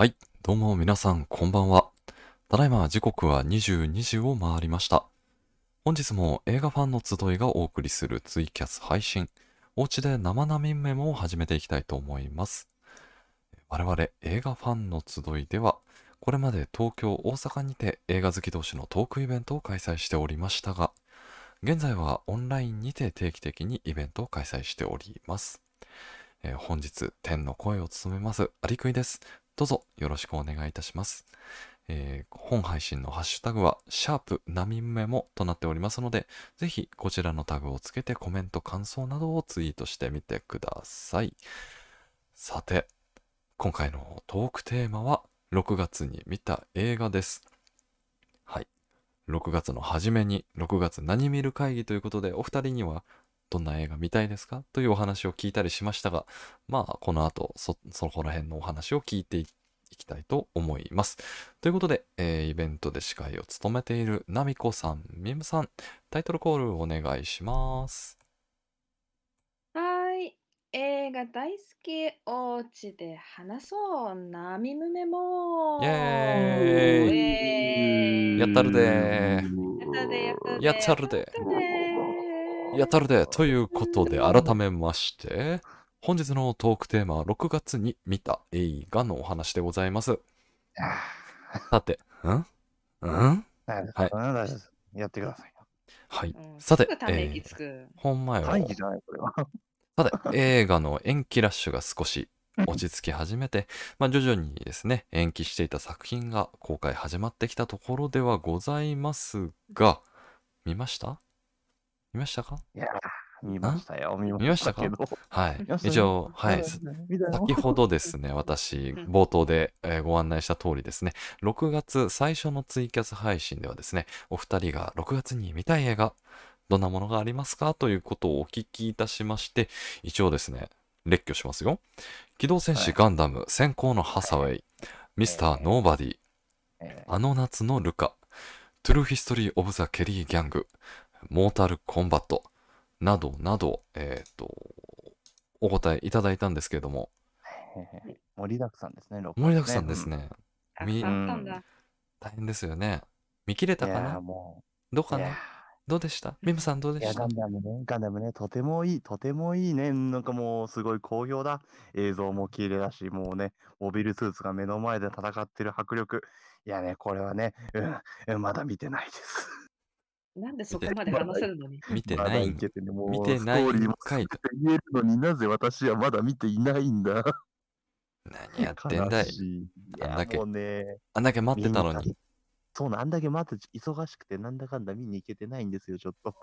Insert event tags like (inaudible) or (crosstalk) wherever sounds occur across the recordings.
はい、どうも皆さんこんばんは。ただいま時刻は22時を回りました。本日も映画ファンの集いがお送りするツイキャス配信、おうちで生並みメモを始めていきたいと思います。我々映画ファンの集いでは、これまで東京、大阪にて映画好き同士のトークイベントを開催しておりましたが、現在はオンラインにて定期的にイベントを開催しております。えー本日、天の声を務めます、アリクイです。どうぞよろしくお願いいたします。えー本配信のハッシュタグは、シャープナミメモとなっておりますので、ぜひこちらのタグをつけてコメント、感想などをツイートしてみてください。さて、今回のトークテーマは、6月に見た映画です。はい。6月の初めに、6月何見る会議ということで、お二人には、どんな映画見たいですか？というお話を聞いたりしましたが、まあ、この後、そ、そこら辺のお話を聞いていきたいと思います。ということで、えーイベントで司会を務めているナミコさん、ミムさん、タイトルコールお願いします。はーい。映画大好きおうちで話そうナミムメモ。イエーイ。やったるでやったでやったでやったるでやったるでということで、改めまして、本日のトークテーマは6月に見た映画のお話でございます。さて、ん？うん？はい。やってください。はい。うんさてすぐため息つく。本前は。さて、映画の延期ラッシュが少し落ち着き始めて、(laughs) まあ、徐々にですね、延期していた作品が公開始まってきたところではございますが、見ました？見ましたか？いやー、見ましたよ。見見ましたか？けど。はい。見ま。したよ。一応、はい。先ほどですね、(laughs) 私、うん。冒頭で、えーご案内した通りですね、6月最初のツイキャス配信ではですね、お二人が6月に見たい映画、どんなものがありますか？ということをお聞きいたしまして、一応ですね、列挙しますよ。機動戦士はい。ガンダム、先行のハサウェイ、ミスターノーバディ、えあの夏のルカ、トゥルーヒストリー・オブ・ザ・ケリー・ギャング、モータル・コンバット、などなど、えっ、と、お答えいただいたんですけれども、ー盛りだくさんですね、盛りだくさんです。ね。みたくさんあったんだ。大変ですよね。見切れたかうんいやーな。どうかな？どうでした？ミムさんどうでした？ガンダムね、ガンダムね、とてもいい、とてもいいね。なんかもう、すごい好評だ。映像も綺麗だし、もうね、モビルスーツが目の前で戦ってる迫力。いやね、これはね、うんうん、まだ見てないです。なんでそこまで話せるのに。見てない見てないストーリーもかいすぐ言えるのになぜ私はまだ見ていないんだ。何やってんだい。あんだけね、あんだけ待ってたのに。そうなん、あんだけ待って忙しくてなんだかんだ見に行けてないんですよ、ちょっと。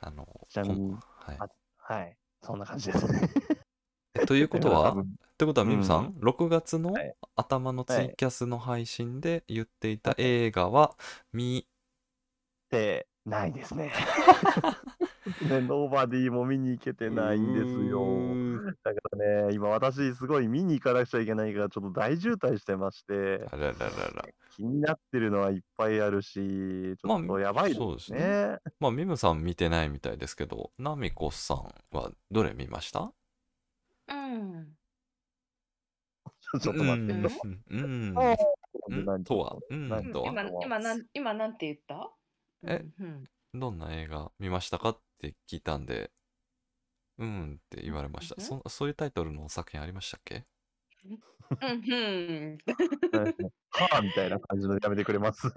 あの、ちなみにはい。あはい、そんな感じですね。えということは (laughs) ってことはミムさん、6月のはい。頭のツイキャスの配信で言っていた映画は、見、ってないですね。(laughs) (laughs) ね、ノーバディも見に行けてないんですうよ。ーだからね、今私すごい見に行かなくちゃいけないから、ちょっと大渋滞してまして、あらららら。気になってるのはいっぱいあるし、ちょっとやばいそうですですね。ねまあ、ミムさん見てないみたいですけど、ナミコさんはどれ見ました？うん。ちょっと待って。うんうん。とは？うん何とは今、今なん、今なんて言った？えうんどんな映画見ましたかって聞いたんで、うんって言われました。うんそそういうタイトルの作品ありましたっけ？うん。うん。はあみたいな感じのやめてくれます。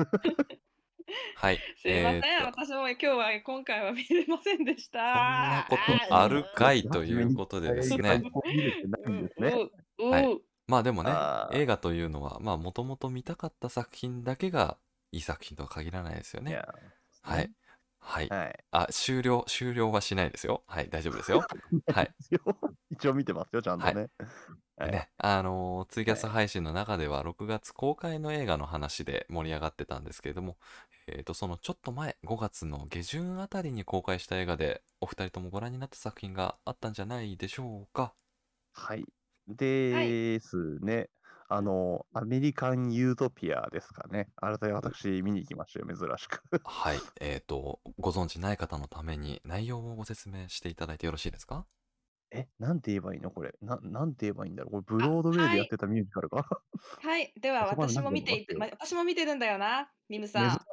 はい。(laughs) すいません、えーっと私も今日は今回は見れませんでした。そんなことあるかいということでですね。見れてないんですね。ううはいうまあでもねあ、ー映画というのは、まあもともと見たかった作品だけがいい作品とは限らないですよね。はい。はい。はい。あ、終了、終了はしないですよ。はい、大丈夫ですよ。(laughs) はい。一応見てますよ、ちゃんとね。はいね、あのーツイキャス配信の中では6月公開の映画の話で盛り上がってたんですけれども、えー、とそのちょっと前5月の下旬あたりに公開した映画でお二人ともご覧になった作品があったんじゃないでしょうかはい。ですね。あの、アメリカン・ユートピアですかね。改め私見に行きましたよ、珍しく。(laughs) はいえー、とご存知ない方のために内容をご説明していただいてよろしいですか？え、なんて言えばいいのこれ。ななんて言えばいいんだろう。これブあ、ロードウェイはい。でやってたミュージカルか？(laughs) はい、では私あそこまでなんも見ていて。ま、私も見てるんだよな、ミム珍さん。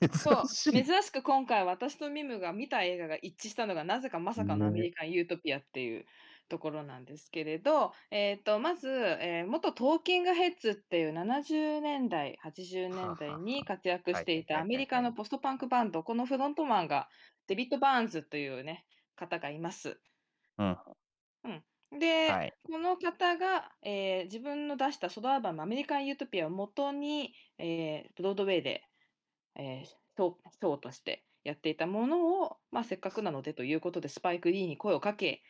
珍しい。(laughs) 珍しく今回私とミムが見た映画が一致したのが、なぜかまさかのアメね。リカン・ユートピアっていうところなんですけれど、えっと、まず、ええ、元トーキングヘッズっていう70年代、80年代にあ。活躍していたアメ。リカのポストパンクバンド、このフロントマンがデビッド・バーンズというね、方がいます。うん。うん。で、はい。この方が、ええ、自分の出したソロアルバム、アメリカン・ユートピアを元に、ええ、ブロードウェイで、ええ、ショーショーとしてやっていたものを、ま、せっかくなのでということで、スパイク・リーに声をかけ、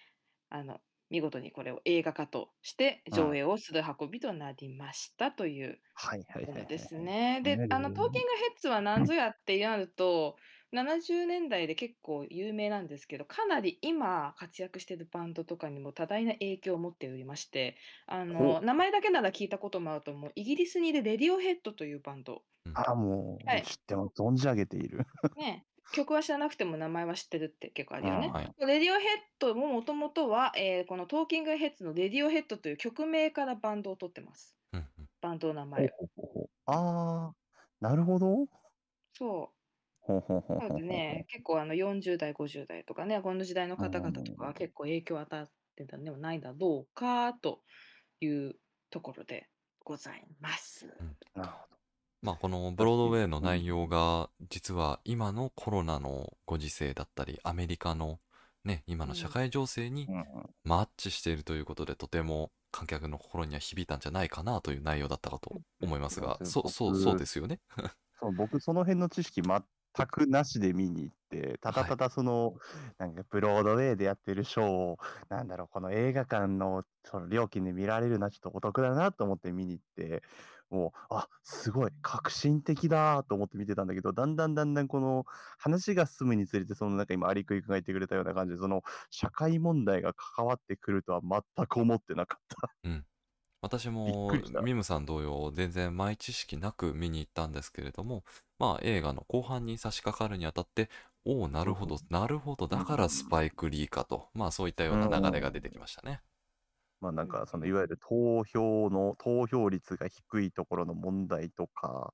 あの、見事にこれを映画化としてうん。上映をする運びとなりましたというはいはいはいはいところですはい。ね。で、ね、あの、トーキングヘッズはなんぞやってなると、70年代で結構有名なんですけど、かなり今活躍してるバンドとかにも多大な影響を持っておりまして、あほの、名前だけなら聞いたこともあると思う、イギリスにいるレディオヘッドというバンド。うん。ああ、もう、はい。知ってます。存じ上げている。(laughs) ね、曲は知らなくても名前は知ってるって結構あうるよね。ん。はい。レディオヘッドももともとは、ええ、このトーキングヘッズのレディオヘッドという曲名からバンドを取ってます。バンドの名前を。ああ、なるほど。そう。ほうほうほうなのでね、う。結構あの40代、50代とかね、この時代の方々とかはん。結構影響を与えてたんではないだろうかというところでございます。うん。なるほど。ま、このブだロードウ。ェイの内容が、実は今のコロナのご時世だったり、アメリカのね、今うん。の社会情勢にうんうん。マッチしているということで、とても観客の心には響いたんじゃないかなという内容だったかと。思いますが、すいません、そそうそう僕ですよね？(laughs) そう、僕その辺の知識全くなしで見に行って、ただはい。ただその、なんかブロードウェイでやってるショーを、なんだろう、この映画館のその料金で見られるのはちょっとお得だなと思って見に行って、もう、あ、すごい革新的だと思って見てたんだけど、だんだんだんだんこの話が進むにつれて、そのなんか今アリクイ君が言ってくれたような感じで、その社会問題が関わってくるとは全く思ってなかった。うん。私も。ミムさん同様、全然前知識なく見に行ったんですけれども、まあ、映画の後半に差し掛かるにあたって、おお、な。るほど、なるほど、うんだからスパイク・リーかと、まあ、そういったよううな流れん。が出てきましたね。ま、なんうんかそのいうん。わゆる投票の投票率が低いところの問題とか、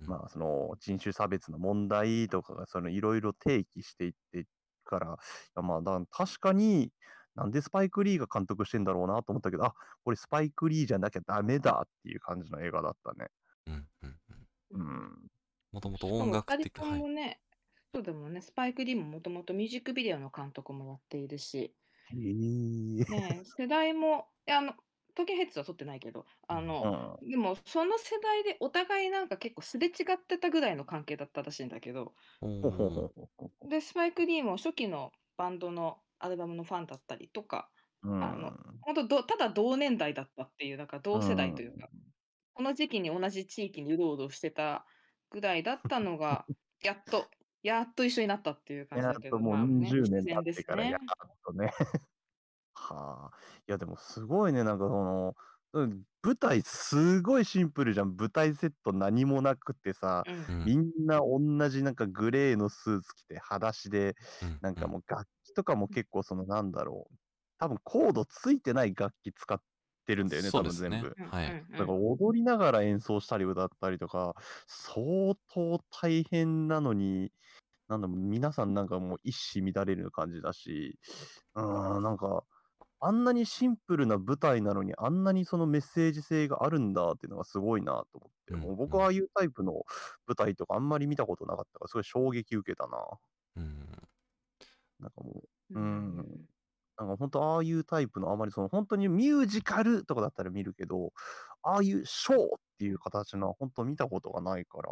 うん。まあ、その人種差別の問題とかがそのいろいろ提起していってから、まあ、だ確かに、なんでスパイク・リーが監督してんだろうなと思ったけど、あ、これスパイク・リーじゃなきゃダメだっていう感じの映画だったね。うんうんうん。ううん。ん。もともと音楽2人と的はい。もね、そうだもんね、スパイク・リーももともとミュージックビデオの監督もやっているし。ねえ、世代も、あの、トーキングヘッズは撮ってないけど、うん。あの、うん。でもその世代でお互いなんか結構すれ違ってたぐらいの関係だったらしいんだけど。うほうほうお。ほうほうほう。で、スパイク・リーも初期のバンドのアルバムのファンだったりとか、うあの、ん。ほんと、どただ同年代だったっていう、だからう同世代というん。か、この時期に同じ地域にうろうろしてたぐらいだったのが、やっとやっと一緒になったっていう感じやだけど、もうまあね、20必年経然ですってからやっね。とね。(laughs) はあ。いやでもすごいね、なんかその、うん、舞台すごいシンプルじゃん。舞台セット何もなくてさ、う。うんん。みんなおんなじなんかグレーのスーツ着て裸足で。なんかもう楽器とかも結構そのなんだろう、多分コードついてない楽器使ってるんだよね、多。分全部。うんはい。うんだからうん。踊りながら演奏したり歌ったりとか、相当大変なのに、なんだろう、皆さんなんかもう一糸乱れる感じだし、うーん、なんか、あんなにシンプルな舞台なのに、あんなにそのメッセージ性があるんだっていうのがすごいなと思って、うんもううん。僕はああいうタイプの舞台とかあんまり見たことなかったから、すごい衝撃受けたな。うん。なんかもう、うん。なんか本当ああいうタイプのあまりその本当にミュージカルとかだったら見るけど、ああいうショーっていう形のは本当見たことがないから、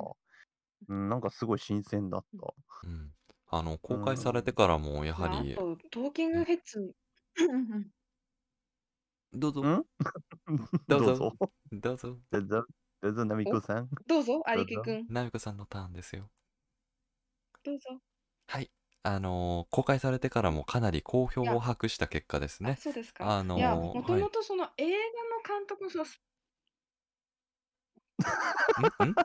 うん、なんかすごい新鮮だった。うん。あの、う公開されてん。からもやはまあ、ありと、トーキンうん。グヘッズうんうん。どうぞ。ん？(laughs) (laughs) どうぞ。どうぞ。どうぞ。どうぞ。どうぞ、ナミお、コさん。どうぞ、アどうぞ。リキくん。ナミコさんのターンですよ。どうぞ。はい。あの、公開されてからもかなり好評いやを博した結果ですあ、ね。そうですか。あいや、のもとはい。もとその映画の監督、そのすん？ん？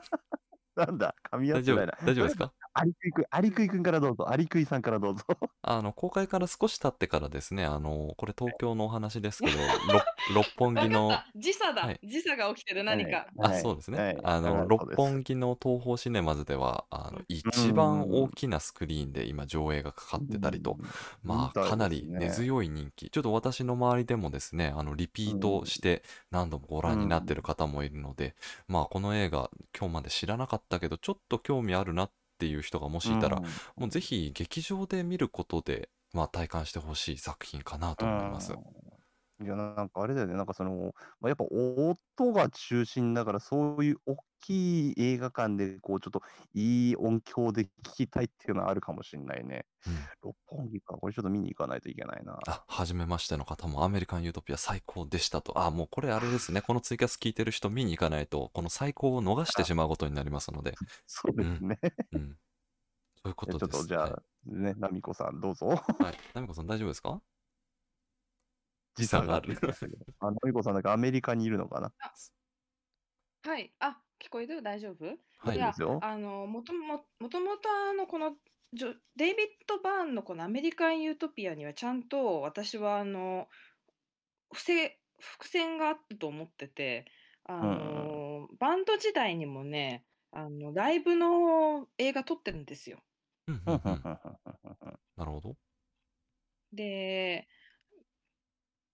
なんだ噛み合っ大丈夫てないな。大丈夫ですか？アリクイくん、アリクイくんからどうぞ。アリクイさんからどうぞ。あの、公開から少し経ってからですね、あの、これ東京のお話ですけど、(laughs) 六六本木の、わかった時差だ、はい時差が起きてる何か、あ、はいそうですね。はいあの、六です本木の東宝シネマズでは、あのうん、一番大きなスクリーンで今上映がかかってたりと、まあ、かなり根い。強い人気。ちょっと私の周りでもですね、あの、リピートして何度もご覧になってる方もいるので、まあ、この映画、今日まで知らなかったけど、ちょっと興味あるなっていう人がもしいたら、もうぜひ劇場で見ることで、まあ、体感してほしい作品かなと思います。いや、なんかあれだよね、なんかその、まあ、やっぱ音が中心だから、そういう大きい映画館で、こう、ちょっといい音響で聞きたいっていうのはあるかもしれないね。うん六本木か、これちょっと見に行かないといけないな。あ、初めましての方もアメリカンユートピア最高でしたと。あ、もうこれあれですね。このツイキャス聞いてる人見に行かないと、この最高を逃してしまうことになりますので。(laughs) そうですね。うん。そういうこちょとです。っとじゃあ、はね、ナミコさん、どうぞ。い。(laughs) はい。ナミコさん大丈夫ですか？時差がある。(laughs) あ、ナミコさん、なんかアメリカにいるのかな？はいあ聞こえる？大丈夫？はいい。あのもとももともとあのこのジョデイビッド・バーンのこのアメリカン・ユートピアにはちゃんと私はあの伏せ伏線があったと思っててあの、バンド時代にもねあのライブの映画撮ってるんですよ。(laughs) なるほど。で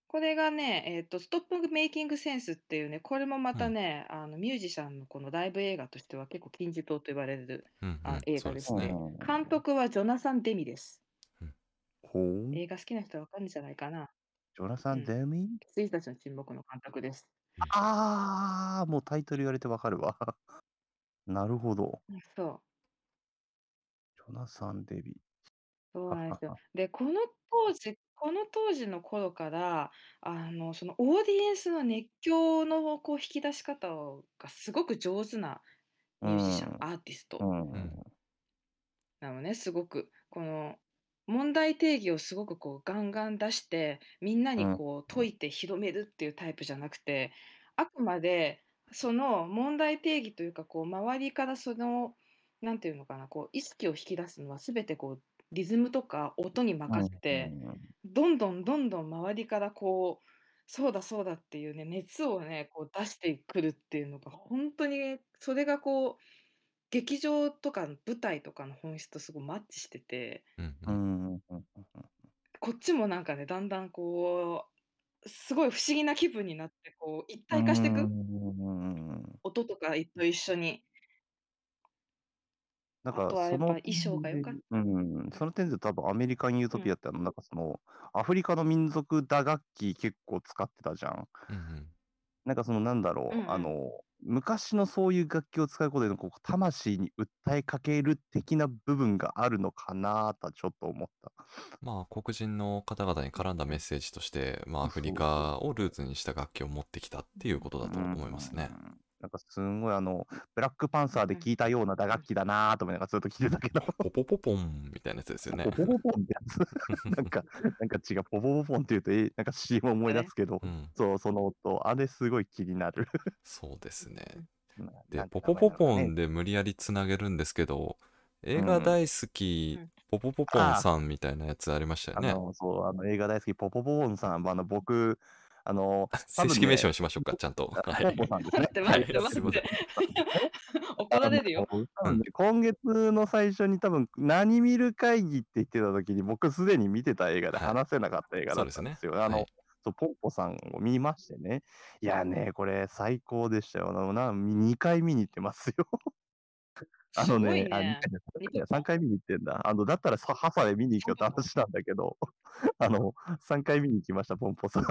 これがね、えっと、ストップメイキングセンスっていうね、これもまたね、あのミュージシャンのこのライブ映画としては結構金字塔と言われるうんうんあ映画ですね。うん監督はジョナサン・デミです。ほう。映画好きな人はわかるんじゃないかな。ジョナサン・うんデミ？羊たちの沈黙の監督です。あー、もうタイトル言われてわかるわ。(laughs) なるほど。うんそう。ジョナサン・デビ。そうなんですよ。(laughs) で、この当時、この当時の頃から、あの、そのオーディエンスの熱狂のこう引き出し方がすごく上手なミュージシャン、うん。アーティスト。なのね、すごく。この問題定義をすごくこうガンガン出して、みんなにこう解いて広めるっていうタイプじゃなくて、あくまでその問題定義というか、こう周りからその、なんていうのかな、こう意識を引き出すのは全てこうリズムとか音に任せて、どんどんどんどん周りからこう、そうだそうだっていうね、熱をね、こう出してくるっていうのが、本当にそれがこう、劇場とか舞台とかの本質とすごいマッチしてて、うんううんん。うんこっちもなんかね、だんだんこう、すごい不思議な気分になって、こう一体化していく、うん音とかと一緒に。なんかあとはやそのっぱ衣装が良かっうん、その点で多分アメリカンユートピアってあの、なんかその、アフリカの民族打楽器結構使ってたじゃん。うんうんなんかそのなんだろう、うんうんあの、昔のそういう楽器を使うことでのこう魂に訴えかける的な部分があるのかなとはちょっと思った。(laughs) まあ黒人の方々に絡んだメッセージとして、まあ、アフリカをルーツにした楽器を持ってきたっていうことだと思いますね。うん。なんかすんごいあの、ブラックパンサーで聞いたような打楽器だなと思いながらずっと聞いてたけど。(laughs) ポポポポンみたいなやつですよねポ。ポポポンってやつ (laughs) なんか、なんか違う、ポポポポンって言うと、え、なんか CM 思い出すけどう、ん、そう、その音、あれすごい気になる。そうですね。(laughs) で、ポポポポンで無理やりつなげるんですけど、映画大好きうんポポポポンさんみたいなやつありましたよね。あの、そう、あの映画大好き、ポポポポンさん、あの、僕、あの、正式名称しましょうか、ちゃんと。今月の最初に多分、何見る会議って言ってた時に、僕すでに見てた映画ではい話せなかった映画だったんですよ。あの、はいそう、ポンポさんを見ましてね。いやね、これ最高でしたよ。あのな2回見に行ってますよ。(laughs) あのすごいね、あね。3回見に行ってんだ。あの、だったらさ朝で見に行けよって話なんだけど、(laughs) あの、3回見に行きました、ポンポさん。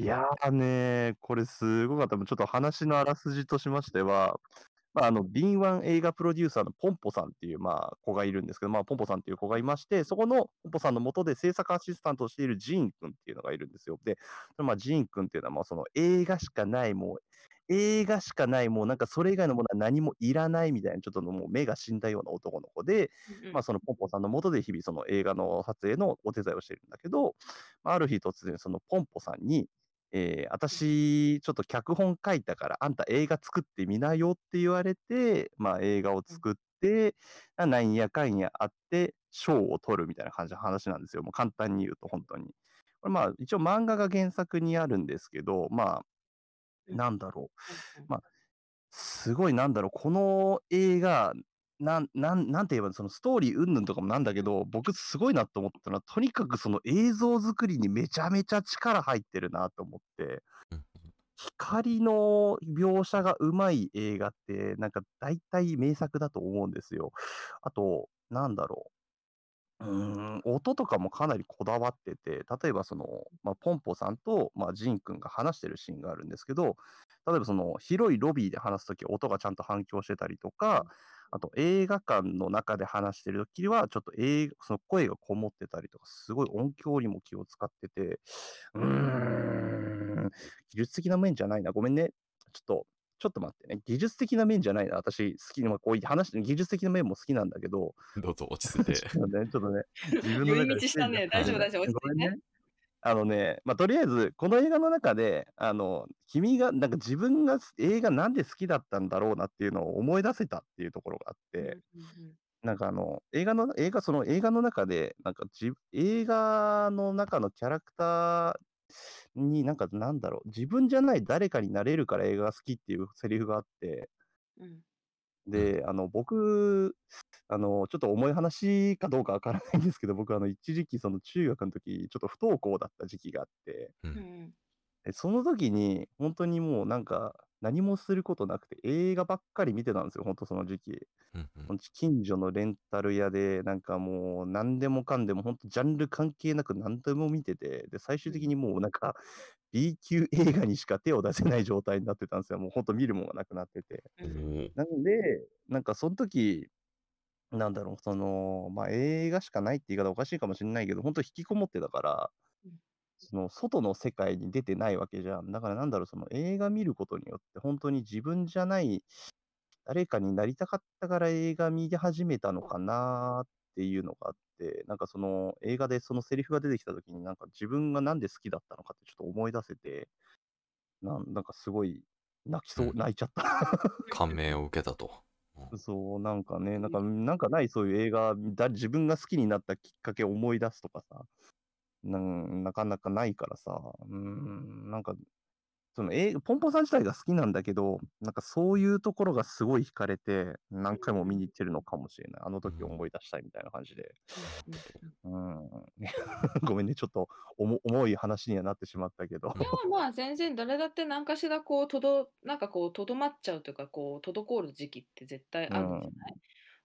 いやーねこれすごかった。ちょっと話のあらすじとしましては、まあ、あの、敏腕映画プロデューサーのポンポさんっていう、まあ、子がいるんですけど、まあ、ポンポさんっていう子がいまして、そこのポンポさんの下で制作アシスタントをしているジーン君っていうのがいるんですよ。で、まあ、ジーン君っていうのは、まあ、その映画しかない、もう、映画しかない、もうなんかそれ以外のものは何もいらないみたいな、ちょっともう目が死んだような男の子で、うんまあ、そのポンポさんの下で日々その映画の撮影のお手伝いをしているんだけど、まあ、ある日突然そのポンポさんに、えー私、ちょっと脚本書いたから、あんた映画作ってみなよって言われて、まあ、映画をうん。作って、あ、なんやかんやあって、賞を取るみたいな感じの話なんですよ。もう簡単に言うと本当に。これまあ、一応漫画が原作にあるんですけど、まあ、うん。なんだろう。まあ、すごいなんだろう、この映画、なんなんなんて言えば、そのストーリー云々とかもなんだけど、僕すごいなと思ったのは、とにかくその映像作りにめちゃめちゃ力入ってるなと思って。うん光の描写がうまい映画って、なんか大体名作だと思うんですよ。あと、なんだろう。うーん、音とかもかなりこだわってて、例えばその、まあ、ポンポさんと、まあ、ジンくんが話してるシーンがあるんですけど、例えばその広いロビーで話すとき音がちゃんと反響してたりとか、あと映画館の中で話してるときは、ちょっと映画その声がこもってたりとか、すごい音響にも気を使ってて、うーん、技術的な面じゃないな。ごめんね。ちょっと、ちょっと待ってね。技術的な面じゃないな。私、好きな、まあこういう話、技術的な面も好きなんだけど、どうぞ落ち着いて。ちょっとね、ちょっとね、自分の中で道したね。大丈夫、大丈夫。落ち着いて。(laughs) ごめんね。あのね、まあ、とりあえず、この映画の中で、あの、君が、なんか自分が映画なんで好きだったんだろうなっていうのを思い出せたっていうところがあって。なんかあの、映画の、映画、その映画の中で、なんかじ、映画の中のキャラクターに、なんかなんだろう、自分じゃない誰かになれるから映画が好きっていうセリフがあって、うん。うん。で、あの、僕、あの、ちょっと重い話かどうかわからないんですけど、僕、あの、一時期、その中学の時、ちょっと不登校だった時期があって、う。うんその時に、本当にもうなんか、何もすることなくて、映画ばっかり見てたんですよ、本当その時期。うんうん。ほんと近所のレンタル屋で、なんかもう、何でもかんでも、本当ジャンル関係なく何でも見てて、で、最終的にもうなんか、B 級映画にしか手を出せない状態になってたんですよ。もう本当見るものがなくなってて。おーなんで、なんかその時、なんだろう、その、まあ、映画しかないって言い方おかしいかもしれないけど、本当引きこもってたからうん、その外の世界に出てないわけじゃん。だからなんだろう、その映画見ることによって、本当に自分じゃない誰かになりたかったから映画見始めたのかなっていうのがあって、なんかその映画でそのセリフが出てきた時に、なんか自分がなんで好きだったのかってちょっと思い出せて、なんなんかすごい泣きそうう、ん。泣いちゃった。(laughs) 感銘を受けたと。うんそう、なんかね、なんか、なんかない、そういう映画、だ自分が好きになったきっかけを思い出すとかさ、なんなかなかないからさ、うーん、なんか、その映画、ポンポさん自体が好きなんだけど、なんかそういうところがすごい惹かれて、何回も見に行ってるのかもしれない。あの時を思い出したいみたいな感じで。うんうんうんうん。(laughs) ごめんね、ちょっと重重い話にはなってしまったけど。でもまあ全然誰だって何かしらこうとどなんかこうとどまっちゃうというかこう滞る時期って絶対うあるんじゃん。ない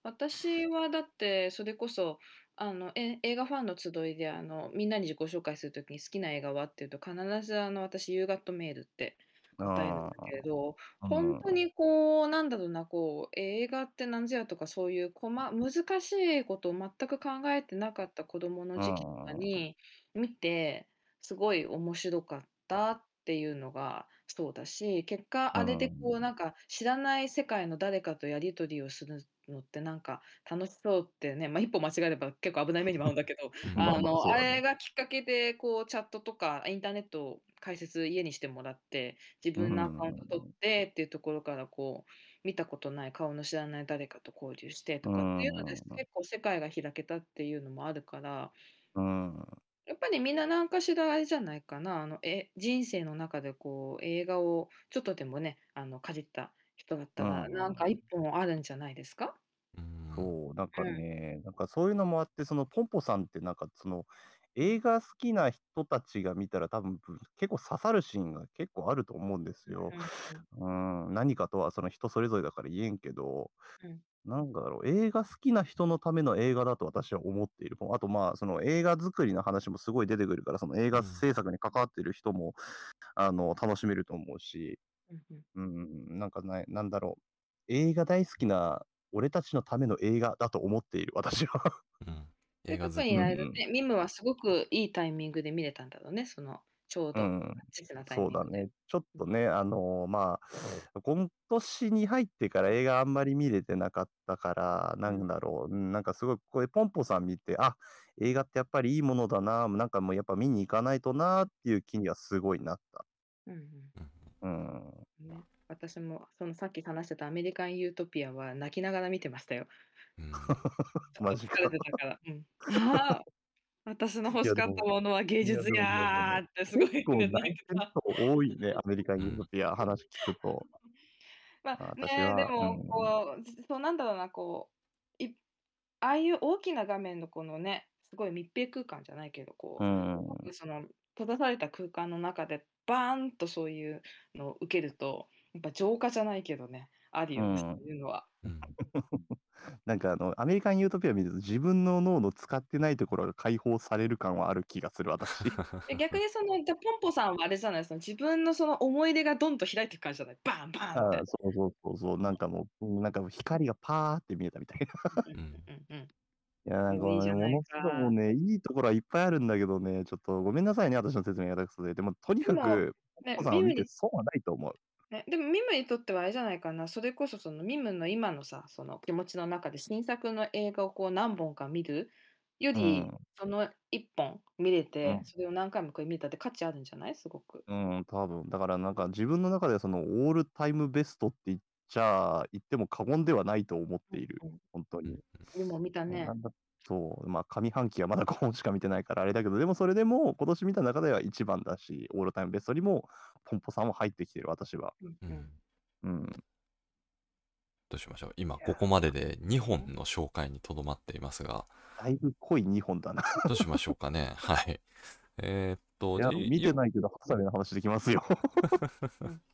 私はだってそれこそあのえ映画ファンの集いであのみんなに自己紹介するときに好きな映画はっていうと必ずあの私夕方メールって答えるんだあけれどあ、本当にこうなんだろうなこう映画って何ぞやとかそういうこま難しいことを全く考えてなかった子どもの時期とかうん。に見てすごい面白かったっていうのがそうだし結果うあれでこうなんん。か知らない世界の誰かとやり取りをするのってなんか楽しそうってね、まあ、一歩間違えれば結構危ない目にも遭うんだけど (laughs) あのあ。れがきっかけでこうチャットとかインターネットを解説家にしてもらって自う分のアカウント取っん。てっていうところからこう見たことない顔の知らない誰かと交流してうとかっていうのでん。結構世界が開けたっていうのもあるからうん。やっぱりみんな何かしらあれじゃないかなあのえ人生の中でこう映画をちょっとでもねあのかじった人だっうたらなんかん。一本あるんじゃないですか？うん。そう、なんかうんね、なんかそういうのもあって、そのポンポさんってなんかその映画好きな人たちが見たら多分ぶ結構刺さるシーンが結構あると思うんですよ。うんうん、何かとはその人それぞれだから言えんけど、うんうんなんだろう、映画好きな人のための映画だと私は思っている。あとまあ、その映画作りの話もすごい出てくるから、その映画うん。制作に関わってる人も、あの、楽しめると思うし、うんなんかね、なんだろう、映画大好きな俺たちのための映画だと思っている、私は。(laughs) うん。で映画好き。特にあれだうんね、ミムはすごくいいタイミングで見れたんだろうね、そのちょうどうん、チリなタイそうミングで。だね。ちょっとね、あのまあ、今年に入ってから映画あんまり見れてなかったから、なうんんだろう、うんなんかすごい、これポンポさん見て、あ、映画ってやっぱりいいものだな、なんかもうやっぱ見に行かないとなっていう気にはすごいなった。うんうんうん。うんね、私もそのさっき話してたアメリカン・ユートピアは泣きながら見てましたよ。うん (laughs) マジか疲れてたから。うん、ああ、私の欲しかったものは芸術いやーってすごい結構泣泣いてる。人多いね、アメリカン・ユートピア、話聞くと。まあ私ね、はでもうんこう、ずそうなんだろうな、こう、いああいう大きな画面のこのね、すごい密閉空間じゃないけど、こうう、ん。その閉ざされた空間の中でバーンとそういうのを受けると、やっぱ浄化じゃないけどね、あるよね、うんそういうのは。うん (laughs) なんかあの、アメリカン・ユートピア見ると自分の脳の使ってないところが解放される感はある気がする、私。(laughs) で逆にその、じゃポンポさんはあれじゃないですか、自分のその思い出がどんと開いていく感じじゃない？バーンバーンってあ。そうそうそうそう、なんかもう、なんか光がパーって見えたみたいな。うんうんうんいや、なんかね、ゃないものすごいもうね、いいところはいっぱいあるんだけどね、ちょっとごめんなさいね、私の説明が下手くそで。でも、とにかく、ねさんを見て損はないと思う。ね、でもミムにとってはあれじゃないかな、それこそそのミムの今のさ、その気持ちの中で新作の映画をこう何本か見るより、うんその一本見れて、うんそれを何回もこれ見たって価値あるんじゃない？すごく。うん、多分。だからなんか自分の中ではそのオールタイムベストって言っちゃ、言っても過言ではないと思っている。うん本当に。でも見たねそう、まあ上半期はまだ5本しか見てないからあれだけど、でもそれでも今年見た中では一番だし、オールタイムベストにもポンポさんは入ってきてる、私は。うんううん。どうしましょう今ここまでで2本の紹介にとどまっていますがだいぶ濃い2本だな。どうしましょうかね (laughs) はいえーっといや、じゃあ見てないけど、ハサミの話できますよ。(laughs) (laughs)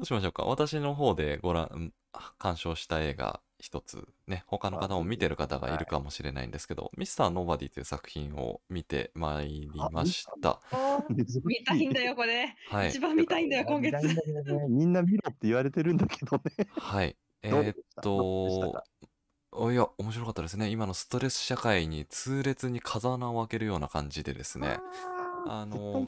どうしましょうか？私の方でご覧、ん鑑賞した映画一つね、他の方も見てる方がいるかもしれないんですけど、ミスターノーバディという作品を見てまいりました。見たいんだよ、これ。はい一。番見たいんだよ、今月。みんな見ろって言われてるんだけどね。はい。(laughs) えーっといや、面白かったですね。今のストレス社会に痛烈に風穴を開けるような感じでですね。あの。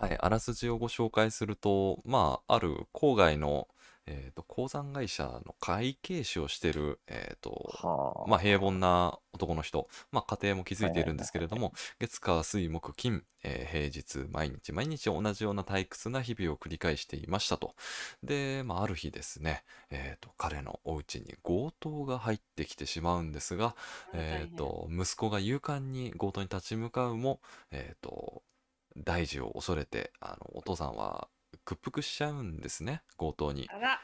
はい、あらすじをご紹介すると、まあ、ある郊外の、えー、と鉱山会社の会計士をしてる、えーとはあ。まあ、平凡な男の人、まあ、家庭も築いているんですけれども、月火水木金、えー平日毎日毎日同じような退屈な日々を繰り返していましたと。で、まあ、ある日ですね、えー、と彼のお家に強盗が入ってきてしまうんですが、えー、と息子が勇敢に強盗に立ち向かうも、えー、と大事を恐れてあのお父さんは屈服しちゃうんですね強盗に。あら、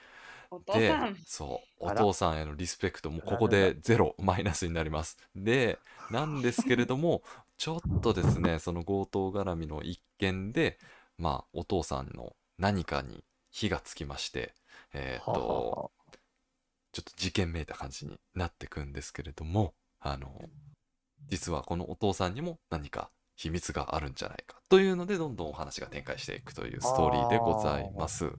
お父でさん。そうおあら父さんへのリスペクトもここでゼロマイナスになりますでなんですけれども (laughs) ちょっとですねその強盗絡みの一件でまあお父さんの何かに火がつきましてえっ、はあはとちょっと事件めいた感じになってくんですけれどもあの実はこのお父さんにも何か秘密があるんじゃないかというのでどんどんお話が展開していくというストーリーでございます。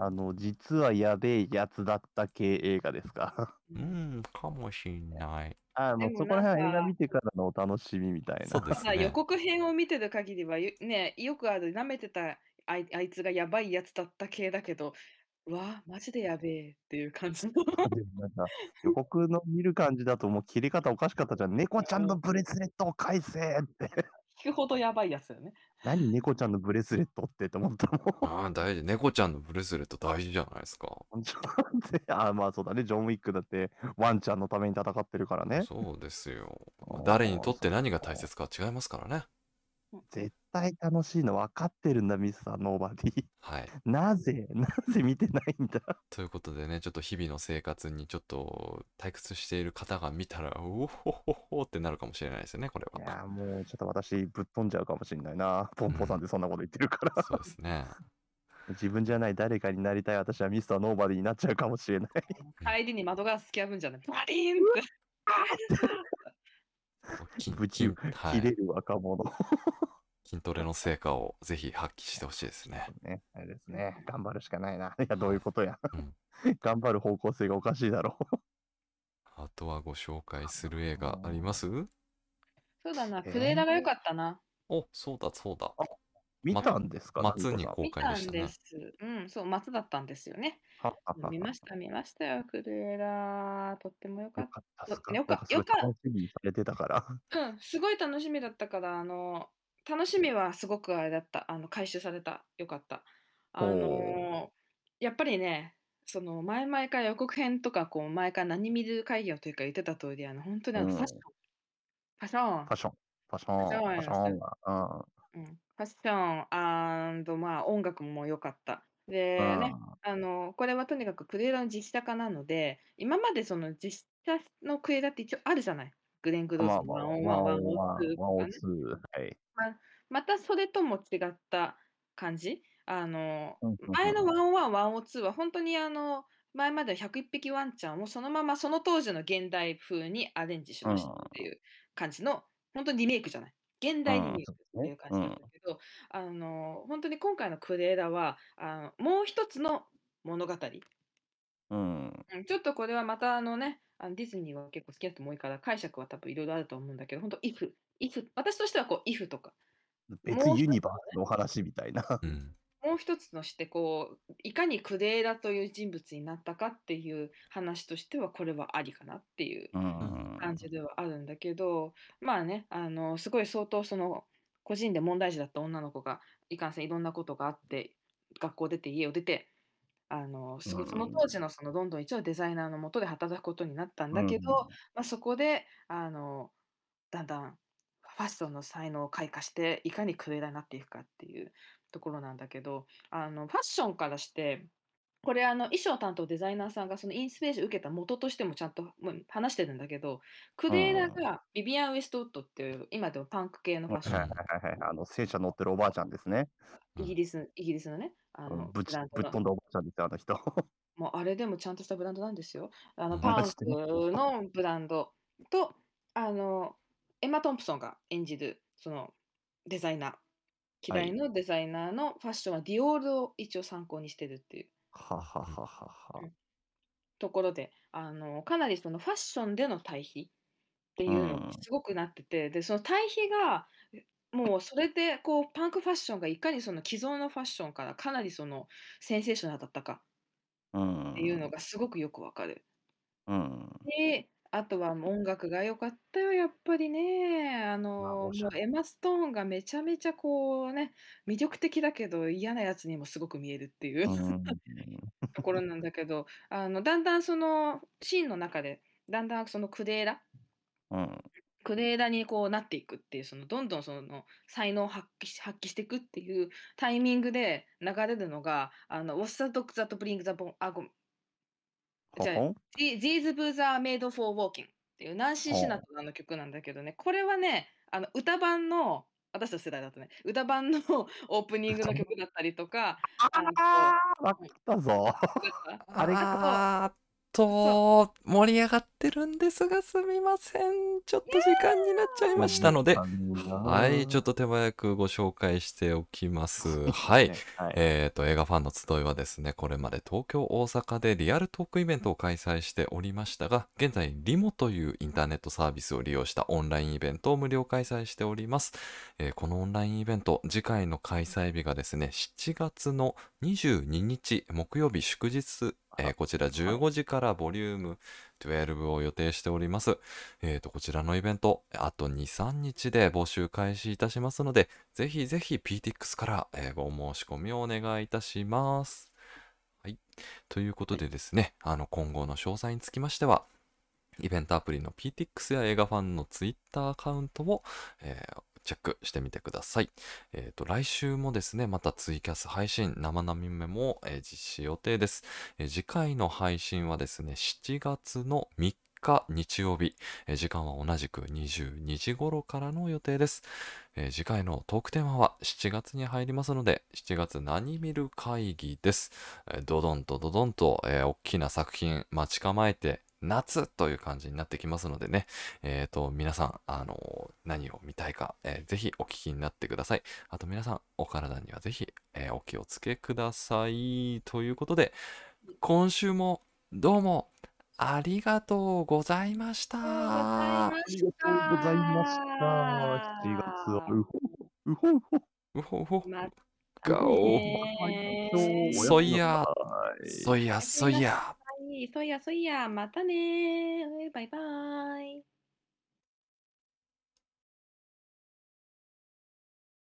あの、実はやべえやつだった系映画ですか？うん、かもしんない。あもうそこら辺は映画見てからのお楽しみみたいな。そうですまあ予ね。告編を見てる限りはよねよくある舐めてたあいあいつがやばいやつだった系だけどうわマジでやべえっていう感じの予告の見る感じだともう切り方おかしかったじゃん。猫ちゃんのブレスレットを返せって。聞くほどやばいやつよね。何猫ちゃんのブレスレットってって思ったもん。ああ、大事。猫ちゃんのブレスレット大事じゃないですか。ちょっと待ってあまあそうだね。ジョン・ウィックだってワンちゃんのために戦ってるからね。そうですよ。誰にとって何が大切かは違いますからね。絶対楽しいの分かってるんだ、ミスターノーバディ。はい。なぜ、なぜ見てないんだ？ということでね、ちょっと日々の生活にちょっと退屈している方が見たら、うおほほほってなるかもしれないですよね、これいは。や、もうちょっと私ぶっ飛んじゃうかもしれないな。ポンポさんでそんなこと言ってるから。そうですね。自分じゃない誰かになりたい私はミスターノーバディになっちゃうかもしれない。帰りに窓ガラス突き破んじゃない？バリーンって。(laughs) 筋ぶち切れる若者。(laughs) 筋トレの成果をぜひ発揮してほしいですね。ね、あれですね。頑張るしかないな。いや、どういうことや。うん (laughs) 頑張る方向性がおかしいだろう。(laughs) あとはご紹介する映画あります？そうだな、えークレーラが良かったな。お、そうだそうだ。見たんですか松にこ公見たん開でしたねで。す。うん、そう、松だったんですよね。ははは見ました、見ましたよ、クレーラ。とっても良かっよかった。よかなんすごいよか楽しみにされてたから。た。うん、すごい楽しみだったから、あの、楽しみはすごくあれだった。あの、回収された。よかった。あ。の、やっぱりね、その前々から予告編とか、こう前から何見る会議の時から言ってた通り、あの、ほんとにうあの、ファッションん。ファッションファッション、ファッシファッション、ファッショョンうん。ファッションまあ、音楽も良かった。うん。で、ね、うん。あの、これはとにかくクレーダーの実写化なので、今までその実写のクレーダーって一応あるじゃない？グレン・グロースのまあまあ、101、101、102とかね。102、はい。ままたそれとも違った感じ？あの、うん、ふんふ前のんふん。101、102はほんとにあの、前までの101匹ワンちゃんをそのままその当時の現代風にアレンジしうましたってん。いう感じの、ほんとにリメイクじゃない？現うん、代リメイク。っていう感じなんうん。だけど、あの、ほんとに今回のクレーダーは、あの、もう一つの物語。うん。うん、ちょっとこれはまたあのね、あのディズニーは結構好きな人も多いから、解釈は多分色々あると思うんだけど、ほんと if if 私としてはこう if とか、別ユニバースのお話みたいな。うん。もう一つのして、こう、いかにクレーダという人物になったかっていう話としては、これはありかなっていうううん。感じん。ではあるんだけど、まあね、あの、すごい相当その、個人で問題児だった女の子が、いかんせんいろんなことがあって、学校出て家を出て、あの、その当時ん。のそのロンドン一のデザイナーの下で働くことになったんうだけど、ん。ま、そこであの、だんだんファッションの才能を開花して、いかにクレーダーになっていくかっていうところなんだけど、あの、ファッションからして、これあの、衣装担当デザイナーさんがそのインスピレーション受けた元としてもちゃんと、話してるんだけど、クうレーダん。がビビアン・ウェストウッドっていう、今でもパンク系のファッションはいはいはいはい。あの、戦車乗ってるおばあちゃんですね。うん。イギリスイギリスのね、あうん、の、ぶっ飛んだおばあちゃんですよ、あの人。(laughs) もうあれでもちゃんとしたブランドなんですよ。あの、うん。パンク？のブランドと、あの、エマ・トンプソンが演じる、そのデザイナー、希はい。代のデザイナーのファッションはディオールを一応参考にしてるっていう。ははうん。ははは。うん。ところで、あの、かなりそのファッションでの対比ってういうのがん。すごくなってて、で、その対比が、え、もうそれでこうパンクファッションがいかにその既存のファッションからかなりそのセンセーショナルだったかうっていうのん。がすごくよくわかる。うん。で、あとは音楽が良かったよ、やっぱりね。あまあ、の。もうエマ・ストーンがめちゃめちゃこうね、魅力的だけど、嫌なやつにもすごく見えるっていううん。(laughs) ところなんだけど、あの、だんだんそのシーンの中で、だんだんそのクレーダうん。クレーダにこうなっていくっていう、そのどんどんその才能を発揮し発揮してくっていうタイミングで流れるのが、あの、What's the dog that brings the bone あ、ごめん。じゃ These boots are made for walking っていうナンシー・シナ。トラの曲なんだけどね、これはね、あの、歌版の私たち世代だとね、歌版の (laughs) オープニング？の曲だったりとか、あの、ああ、わかうん。った？ぞ。あれが。と、盛り上がってるんですが、すみません。ちょっと時間になっちゃいましたので、はい、ちょっな。と手早くご紹介しておきます。(laughs) はい。ね、はい。えっと、映画ファンの集いはですね、これまで東京、大阪でリアルトークイベントを開催しておりましたが、現在、リモというインターネットサービスを利用したオンラインイベントを無料開催しております。えーこのオンラインイベント、次回の開催日がですね、7月の22日木曜日祝日、えーこちらはい。15時からボリューム12を予定しております。えっと、こちらのイベント、あと2、3日で募集開始いたしますので、ぜひぜひ PTX から、えーご申し込みをお願いいたします。はい。ということはい。でですね、あの、今後の詳細につきましては、イベントアプリの PTX や映画ファンの Twitter アカウントを、えーチェックしてみてください。えっ、と、来週もですね、またツイキャス配信、生並メモを、えー実施予定です、えー次回の配信はですね、7月の3日日曜日、えー時間は同じく22時頃からの予定です、えー次回のトークテーマは7月に入りますので、7月何見る会議です。えードドンとドドンと、えー大きな作品待ち構えて、夏という感じになってきますのでね、えっ、と、皆さん、あのー何を見たいか、えーぜひお聞きになってください。あと皆さん、お体にはぜひ、えーお気をつけください。ということで、今週もどうもありがとうございました。ありがとうございましありがとうございました。7月はた。うほうほうほうほうほ、またガオそいや。そいや、そいや。い、そいやそいや、またねバイバイ。